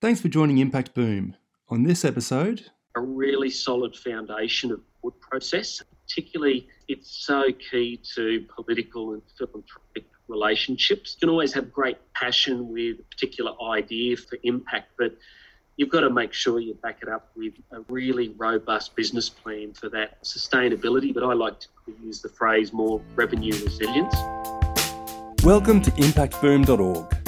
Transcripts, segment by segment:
Thanks for joining Impact Boom. On this episode, a really solid foundation of board process, particularly it's so key to political and philanthropic relationships. You can always have great passion with a particular idea for impact, but you've got to make sure you back it up with a really robust business plan for that sustainability. But I like to use the phrase more revenue resilience. Welcome to impactboom.org.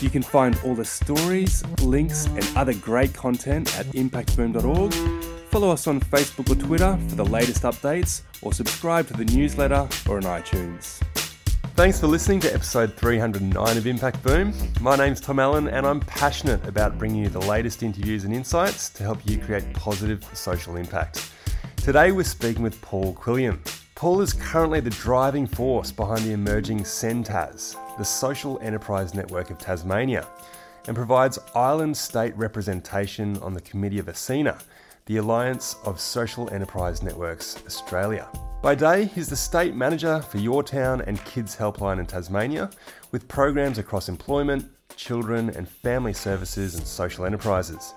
You can find all the stories, links, and other great content at impactboom.org. Follow us on Facebook or Twitter for the latest updates, or subscribe to the newsletter or on iTunes. Thanks for listening to episode 309 of Impact Boom. My name's Tom Allen, and I'm passionate about bringing you the latest interviews and insights to help you create positive social impact. Today, we're speaking with Paul Quilliam. Paul is currently the driving force behind the emerging SENTAS, the Social Enterprise Network of Tasmania, and provides island state representation on the committee of ASENA, the Alliance of Social Enterprise Networks Australia. By day, he's the state manager for Your Town and Kids Helpline in Tasmania, with programs across employment, children and family services and social enterprises.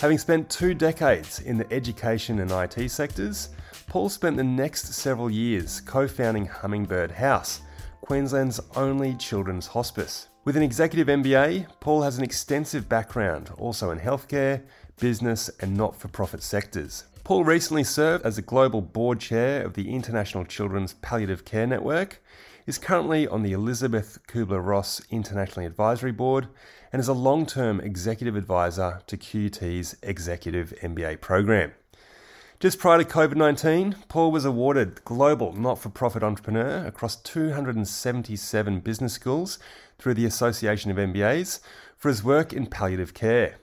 Having spent two decades in the education and IT sectors, Paul spent the next several years co founding Hummingbird House, Queensland's only children's hospice. With an executive MBA, Paul has an extensive background also in healthcare, business, and not for profit sectors. Paul recently served as a global board chair of the International Children's Palliative Care Network, is currently on the Elizabeth Kubler Ross Internationally Advisory Board, and is a long term executive advisor to QUT's Executive MBA program. Just prior to COVID 19, Paul was awarded Global Not for Profit Entrepreneur across 277 business schools through the Association of MBAs for his work in palliative care.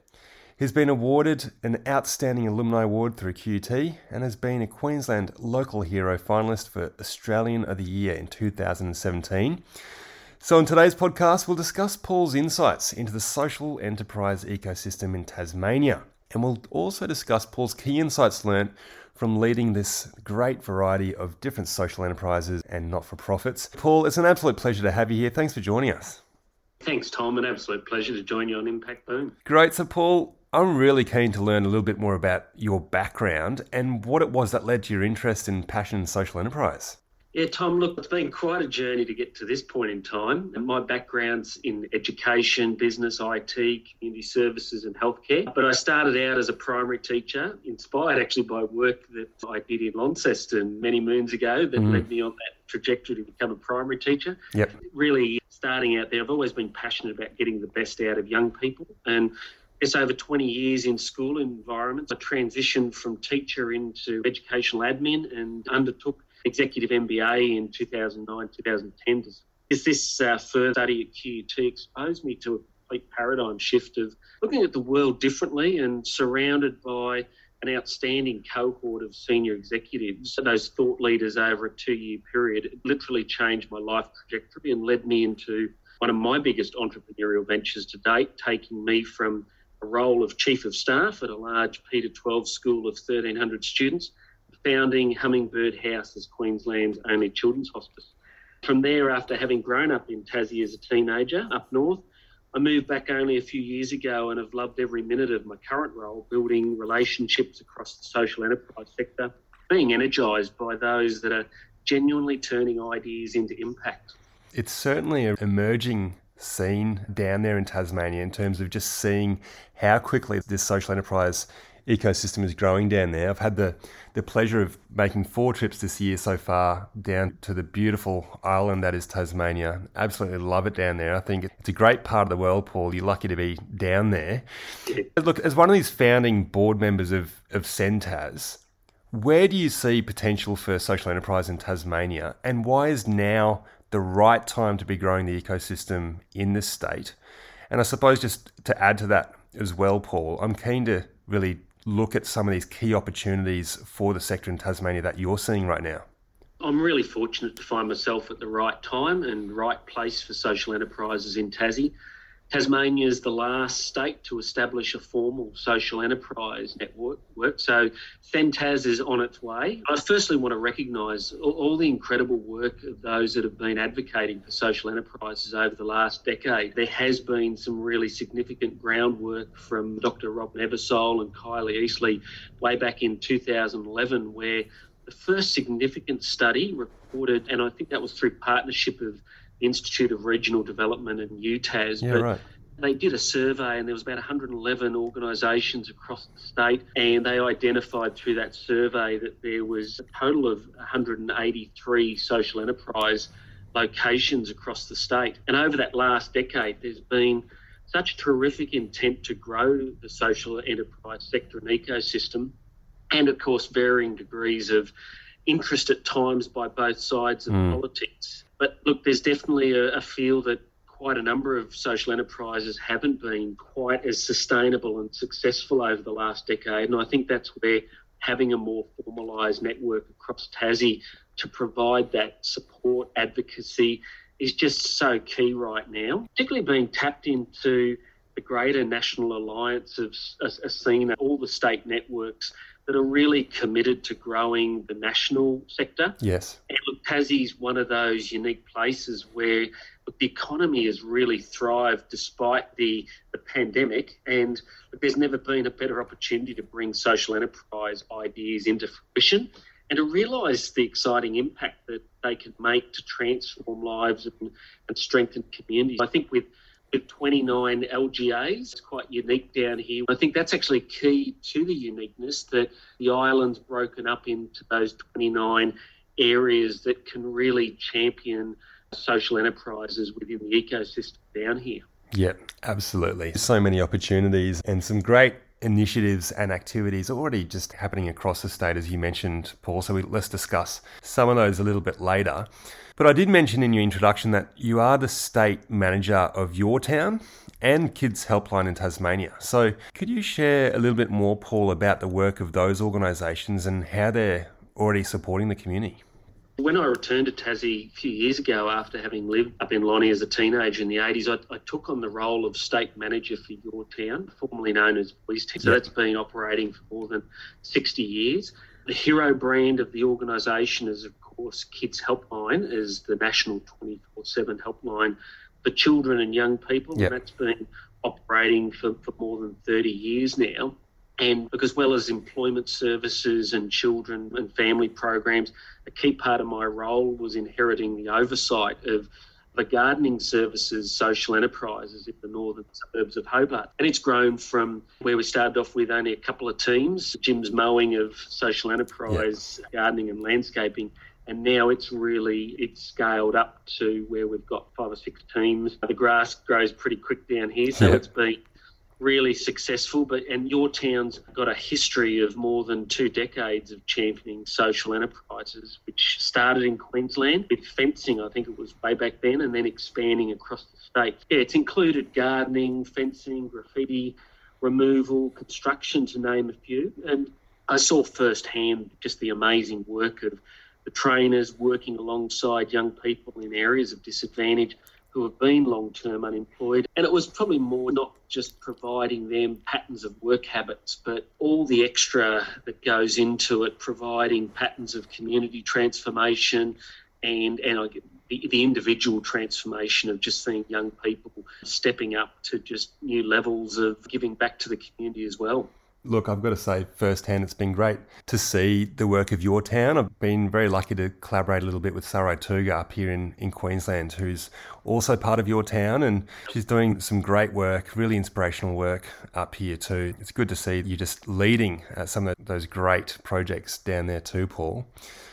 He's been awarded an Outstanding Alumni Award through QUT and has been a Queensland Local Hero finalist for Australian of the Year in 2017. So, in today's podcast, we'll discuss Paul's insights into the social enterprise ecosystem in Tasmania. And we'll also discuss Paul's key insights learned from leading this great variety of different social enterprises and not for profits. Paul, it's an absolute pleasure to have you here. Thanks for joining us. Thanks, Tom. An absolute pleasure to join you on Impact Boom. Great. So, Paul, I'm really keen to learn a little bit more about your background and what it was that led to your interest in passion in social enterprise. Yeah, Tom, look, it's been quite a journey to get to this point in time. And my background's in education, business, IT, community services, and healthcare. But I started out as a primary teacher, inspired actually by work that I did in Launceston many moons ago that mm. led me on that trajectory to become a primary teacher. Yep. Really starting out there, I've always been passionate about getting the best out of young people. And it's over 20 years in school environments. I transitioned from teacher into educational admin and undertook executive MBA in 2009, 2010. Is this uh, first study at QUT exposed me to a complete paradigm shift of looking at the world differently and surrounded by an outstanding cohort of senior executives, those thought leaders over a two year period. It literally changed my life trajectory and led me into one of my biggest entrepreneurial ventures to date, taking me from a role of chief of staff at a large P to 12 school of 1,300 students founding Hummingbird House as Queensland's only children's hospice. From there, after having grown up in Tassie as a teenager up north, I moved back only a few years ago and have loved every minute of my current role, building relationships across the social enterprise sector, being energised by those that are genuinely turning ideas into impact. It's certainly an emerging scene down there in Tasmania in terms of just seeing how quickly this social enterprise ecosystem is growing down there. I've had the, the pleasure of making four trips this year so far down to the beautiful island that is Tasmania. Absolutely love it down there. I think it's a great part of the world, Paul. You're lucky to be down there. Look, as one of these founding board members of, of SENTAS, where do you see potential for social enterprise in Tasmania, and why is now the right time to be growing the ecosystem in this state? And I suppose just to add to that as well, Paul, I'm keen to really look at some of these key opportunities for the sector in Tasmania that you're seeing right now? I'm really fortunate to find myself at the right time and right place for social enterprises in Tassie. Tasmania is the last state to establish a formal social enterprise network. Work. So SENTAS is on its way. I firstly want to recognise all the incredible work of those that have been advocating for social enterprises over the last decade. There has been some really significant groundwork from Dr. Robyn Eversole and Kylie Eastley way back in 2011 where the first significant study reported, and I think that was through partnership of Institute of Regional Development and UTAS. Yeah, but right. They did a survey, and there was about 111 organisations across the state, and they identified through that survey that there was a total of 183 social enterprise locations across the state. And over that last decade, there's been such terrific intent to grow the social enterprise sector and ecosystem, and of course, varying degrees of interest at times by both sides of mm. politics. But look, there's definitely a, a feel that quite a number of social enterprises haven't been quite as sustainable and successful over the last decade. And I think that's where having a more formalised network across Tassie to provide that support advocacy is just so key right now, particularly being tapped into the greater national alliance of ASENA, all the state networks that are really committed to growing the national sector. Yes. And look, Tassie's one of those unique places where look, the economy has really thrived despite the, the pandemic. And look, there's never been a better opportunity to bring social enterprise ideas into fruition and to realise the exciting impact that they can make to transform lives and, and strengthen communities. I think with with 29 LGAs. It's quite unique down here. I think that's actually key to the uniqueness that the island's broken up into those 29 areas that can really champion social enterprises within the ecosystem down here. Yeah, absolutely. So many opportunities and some great initiatives and activities already just happening across the state, as you mentioned, Paul. So we, let's discuss some of those a little bit later. But I did mention in your introduction that you are the state manager of your town and Kids Helpline in Tasmania. So could you share a little bit more, Paul, about the work of those organisations and how they're already supporting the community? When I returned to Tassie a few years ago after having lived up in Lonnie as a teenager in the 80s, I, I took on the role of state manager for your town, formerly known as Boys Town. So that's been operating for more than 60 years. The hero brand of the organisation is, course, Kids Helpline, is the national 24 7 helpline for children and young people. Yep. And that's been operating for, for more than 30 years now. And as well as employment services and children and family programs, a key part of my role was inheriting the oversight of the gardening services social enterprises in the northern suburbs of Hobart. And it's grown from where we started off with only a couple of teams, Jim's mowing of social enterprise, gardening and landscaping. And now it's really it's scaled up to where we've got five or six teams. The grass grows pretty quick down here, so it's been really successful. But and your town's got a history of more than two decades of championing social enterprises, which started in Queensland with fencing. I think it was way back then, and then expanding across the state. Yeah, it's included gardening, fencing, graffiti removal, construction, to name a few. And I saw firsthand just the amazing work of the trainers working alongside young people in areas of disadvantage who have been long term unemployed. And it was probably more not just providing them patterns of work habits, but all the extra that goes into it, providing patterns of community transformation and, and I get the, the individual transformation of just seeing young people stepping up to just new levels of giving back to the community as well. Look, I've got to say firsthand, it's been great to see the work of your town. I've been very lucky to collaborate a little bit with Sarah Tuga up here in, in Queensland, who's also part of your town, and she's doing some great work, really inspirational work up here too. It's good to see you just leading uh, some of those great projects down there too, Paul.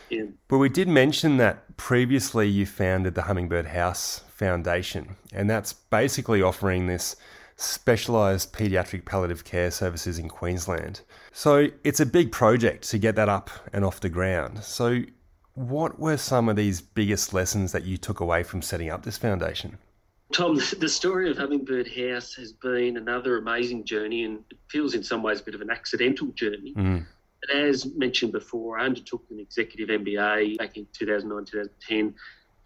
Yeah. But we did mention that previously you founded the Hummingbird House Foundation, and that's basically offering this specialised paediatric palliative care services in Queensland. So it's a big project to get that up and off the ground. So, what were some of these biggest lessons that you took away from setting up this foundation? Tom, the story of Hummingbird House has been another amazing journey and it feels in some ways a bit of an accidental journey. Mm. But as mentioned before, I undertook an executive MBA back in 2009, 2010,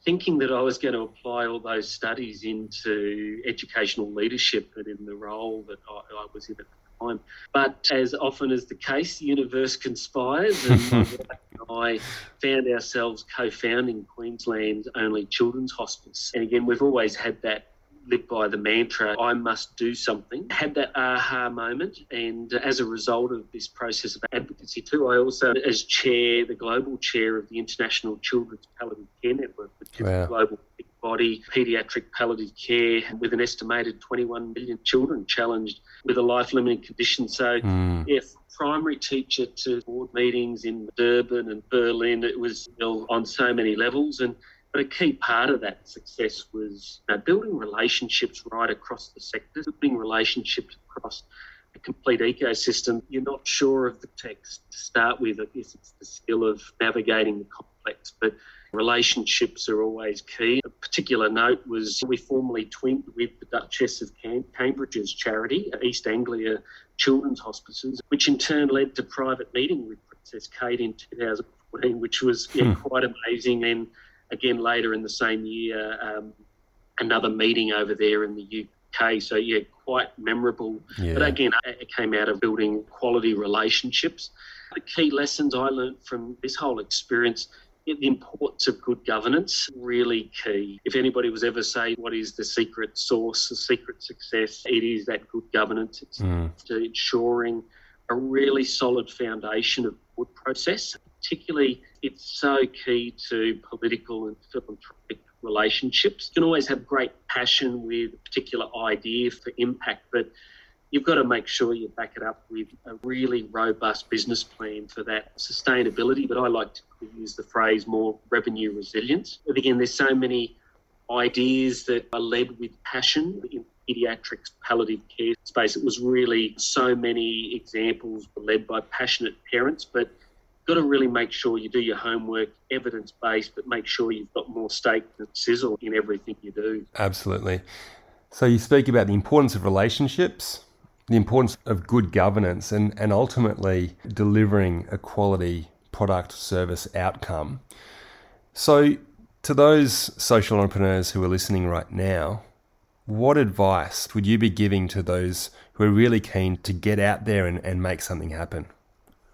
thinking that I was going to apply all those studies into educational leadership and in the role that I, I was in at the time. But as often as the case, the universe conspires, and I found ourselves co founding Queensland's only children's hospice. And again, we've always had that live by the mantra, I must do something. Had that aha moment. And as a result of this process of advocacy, too, I also, as chair, the global chair of the International Children's Palliative Care Network, which is wow. a global body paediatric palliative care with an estimated 21 million children challenged with a life limiting condition. So, mm. if primary teacher to board meetings in Durban and Berlin, it was on so many levels. And but a key part of that success was you know, building relationships right across the sector, building relationships across a complete ecosystem. You're not sure of the text to start with. I guess it's the skill of navigating the complex, but relationships are always key. A particular note was we formally twinned with the Duchess of Cambridge's charity, East Anglia Children's Hospices, which in turn led to private meeting with Princess Kate in 2014, which was yeah, hmm. quite amazing. And again later in the same year, um, another meeting over there in the UK. So yeah, quite memorable. Yeah. But again, it came out of building quality relationships. The key lessons I learned from this whole experience the importance of good governance really key. If anybody was ever saying what is the secret sauce, the secret success, it is that good governance. It's mm. ensuring a really solid foundation of good process particularly it's so key to political and philanthropic relationships. You can always have great passion with a particular idea for impact, but you've got to make sure you back it up with a really robust business plan for that sustainability. But I like to use the phrase more revenue resilience. But again, there's so many ideas that are led with passion in pediatrics palliative care space. It was really so many examples led by passionate parents, but got to really make sure you do your homework, evidence based, but make sure you've got more steak than sizzle in everything you do. Absolutely. So you speak about the importance of relationships, the importance of good governance, and, and ultimately delivering a quality product service outcome. So, to those social entrepreneurs who are listening right now, what advice would you be giving to those who are really keen to get out there and, and make something happen?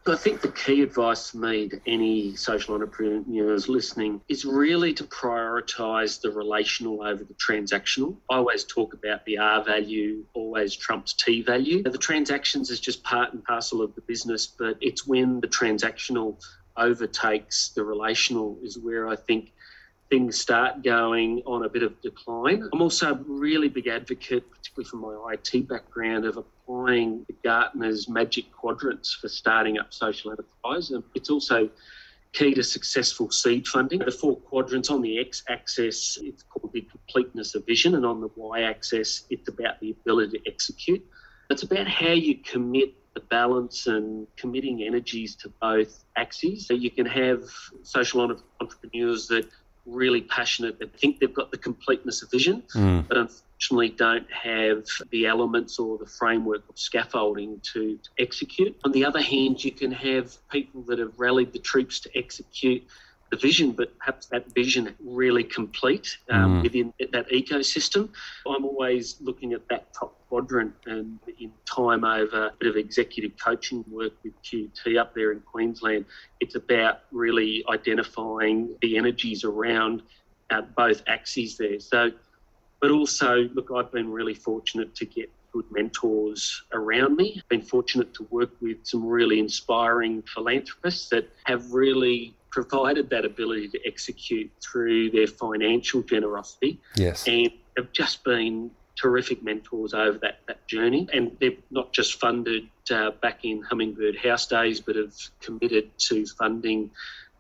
I think the key advice for me to any social entrepreneurs listening is really to prioritise the relational over the transactional. I always talk about the R value always trumps T value. The transactions is just part and parcel of the business, but it's when the transactional overtakes the relational is where I think things start going on a bit of decline. I'm also a really big advocate, particularly from my IT background, of applying the Gartner's magic quadrants for starting up social enterprise. And it's also key to successful seed funding. The four quadrants on the x axis, it's called the completeness of vision, and on the y axis, it's about the ability to execute. It's about how you commit the balance and committing energies to both axes. So you can have social entrepreneurs that really passionate and think they've got the completeness of vision, mm. but unfortunately don't have the elements or the framework of scaffolding to, execute. On the other hand, you can have people that have rallied the troops to execute the vision, but perhaps that vision really complete um, mm. within that ecosystem. I'm always looking at that top quadrant and in time over a bit of executive coaching work with QT up there in Queensland, it's about really identifying the energies around uh, both axes there. So, but also, look, I've been really fortunate to get good mentors around me. I've been fortunate to work with some really inspiring philanthropists that have really provided that ability to execute through their financial generosity. Yes. And have just been terrific mentors over that, that journey. And they've not just funded uh, back in Hummingbird House days, but have committed to funding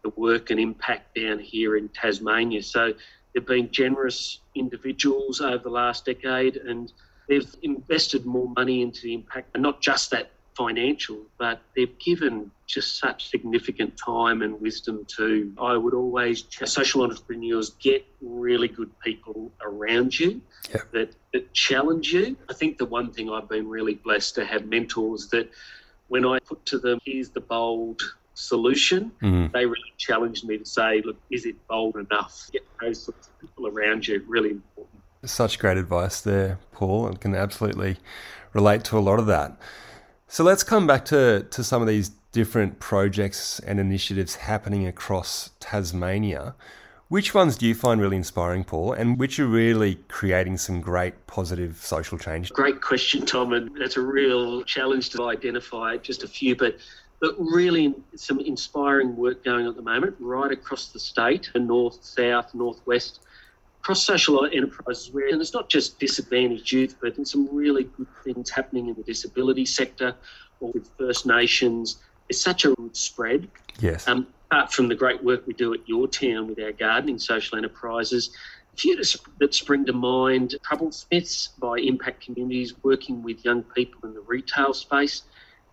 the work and impact down here in Tasmania. So they've been generous individuals over the last decade and they've invested more money into the impact, and not just that financial, but they've given just such significant time and wisdom to. I would always, social entrepreneurs, get really good people around you yeah. that, that challenge you. I think the one thing I've been really blessed to have mentors that when I put to them, here's the bold solution, mm-hmm. they really challenged me to say, look, is it bold enough? Get those sorts of people around you, really important. Such great advice there, Paul, and can absolutely relate to a lot of that. So let's come back to, to some of these different projects and initiatives happening across Tasmania. Which ones do you find really inspiring, Paul, and which are really creating some great positive social change? Great question, Tom, and it's a real challenge to identify just a few, but but really some inspiring work going on at the moment right across the state, the north, south, northwest, across social enterprises where and it's not just disadvantaged youth, but there's some really good things happening in the disability sector or with First Nations. It's such a spread. Yes. Um, apart from the great work we do at your town with our gardening social enterprises, a few that spring to mind Troublesmiths by Impact Communities, working with young people in the retail space,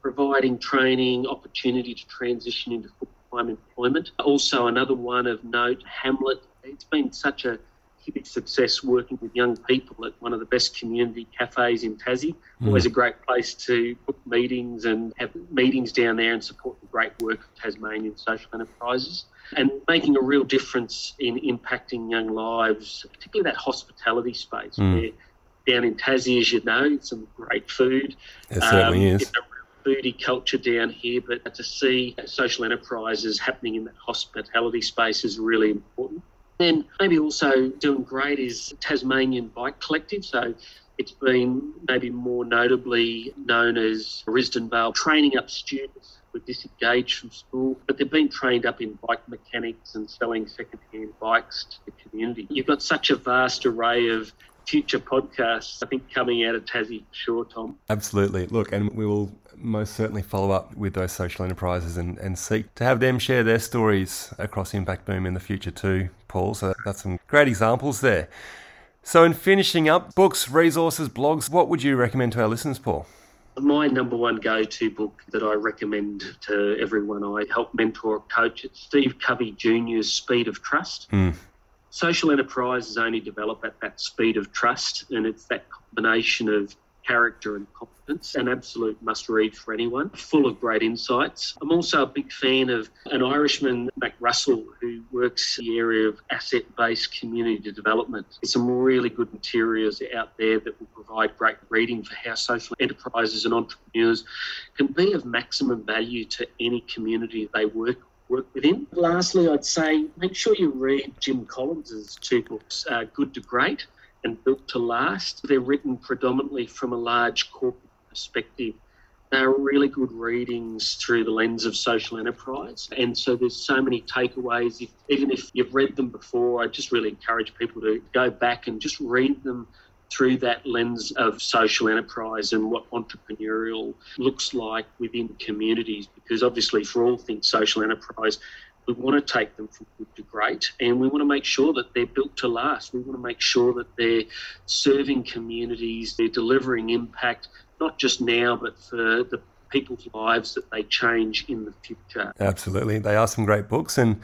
providing training, opportunity to transition into full time employment. Also, another one of note, Hamlet. It's been such a huge success working with young people at one of the best community cafes in Tassie. Mm. Always a great place to book meetings and have meetings down there and support the great work of Tasmanian social enterprises and making a real difference in impacting young lives, particularly that hospitality space mm. where down in Tassie, as you know, some great food. It certainly um, is. Foodie culture down here, but to see social enterprises happening in that hospitality space is really important. Then maybe also doing great is Tasmanian Bike Collective. So it's been maybe more notably known as Risdon Vale, training up students who are disengaged from school, but they've been trained up in bike mechanics and selling second-hand bikes to the community. You've got such a vast array of future podcasts, I think, coming out of Tassie sure, Tom. Absolutely. Look, and we will most certainly follow up with those social enterprises and, and seek to have them share their stories across Impact Boom in the future too, Paul. So that's some great examples there. So, in finishing up, books, resources, blogs, what would you recommend to our listeners, Paul? My number one go to book that I recommend to everyone I help mentor or coach, it's Steve Covey Jr.'s Speed of Trust. Mm social enterprises only develop at that speed of trust, and it's that combination of character and competence, an absolute must read for anyone, full of great insights. I'm also a big fan of an Irishman, Mac Russell, who works in the area of asset based community development. There's some really good materials out there that will provide great reading for how social enterprises and entrepreneurs can be of maximum value to any community they work work within. Lastly, I'd say make sure you read Jim Collins' two books, uh, Good to Great and Built to Last. They're written predominantly from a large corporate perspective. They're really good readings through the lens of social enterprise. And so there's so many takeaways. If, even if you've read them before, I just really encourage people to go back and just read them through that lens of social enterprise and what entrepreneurial looks like within communities. Because obviously, for all things social enterprise, we want to take them from good to great and we want to make sure that they're built to last. We want to make sure that they're serving communities, they're delivering impact, not just now, but for the people's lives that they change in the future. Absolutely. They are some great books. And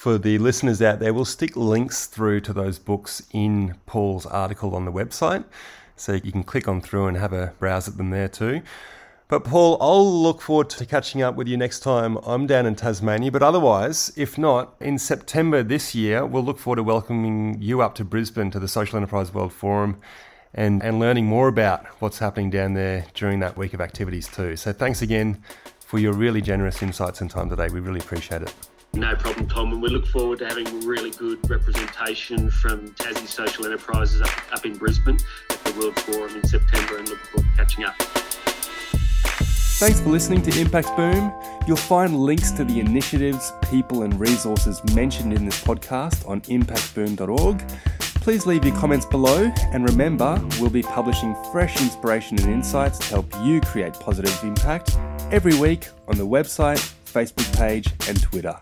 for the listeners out there, we'll stick links through to those books in Paul's article on the website. So you can click on through and have a browse at them there too. But Paul, I'll look forward to catching up with you next time I'm down in Tasmania. But otherwise, if not, in September this year, we'll look forward to welcoming you up to Brisbane to the Social Enterprise World Forum and, and learning more about what's happening down there during that week of activities too. So thanks again for your really generous insights and time today. We really appreciate it. No problem, Tom. And we look forward to having really good representation from Tassie Social Enterprises up, up in Brisbane at the World Forum in September and look forward to catching up. Thanks for listening to Impact Boom. You'll find links to the initiatives, people, and resources mentioned in this podcast on impactboom.org. Please leave your comments below, and remember, we'll be publishing fresh inspiration and insights to help you create positive impact every week on the website Facebook page, and Twitter.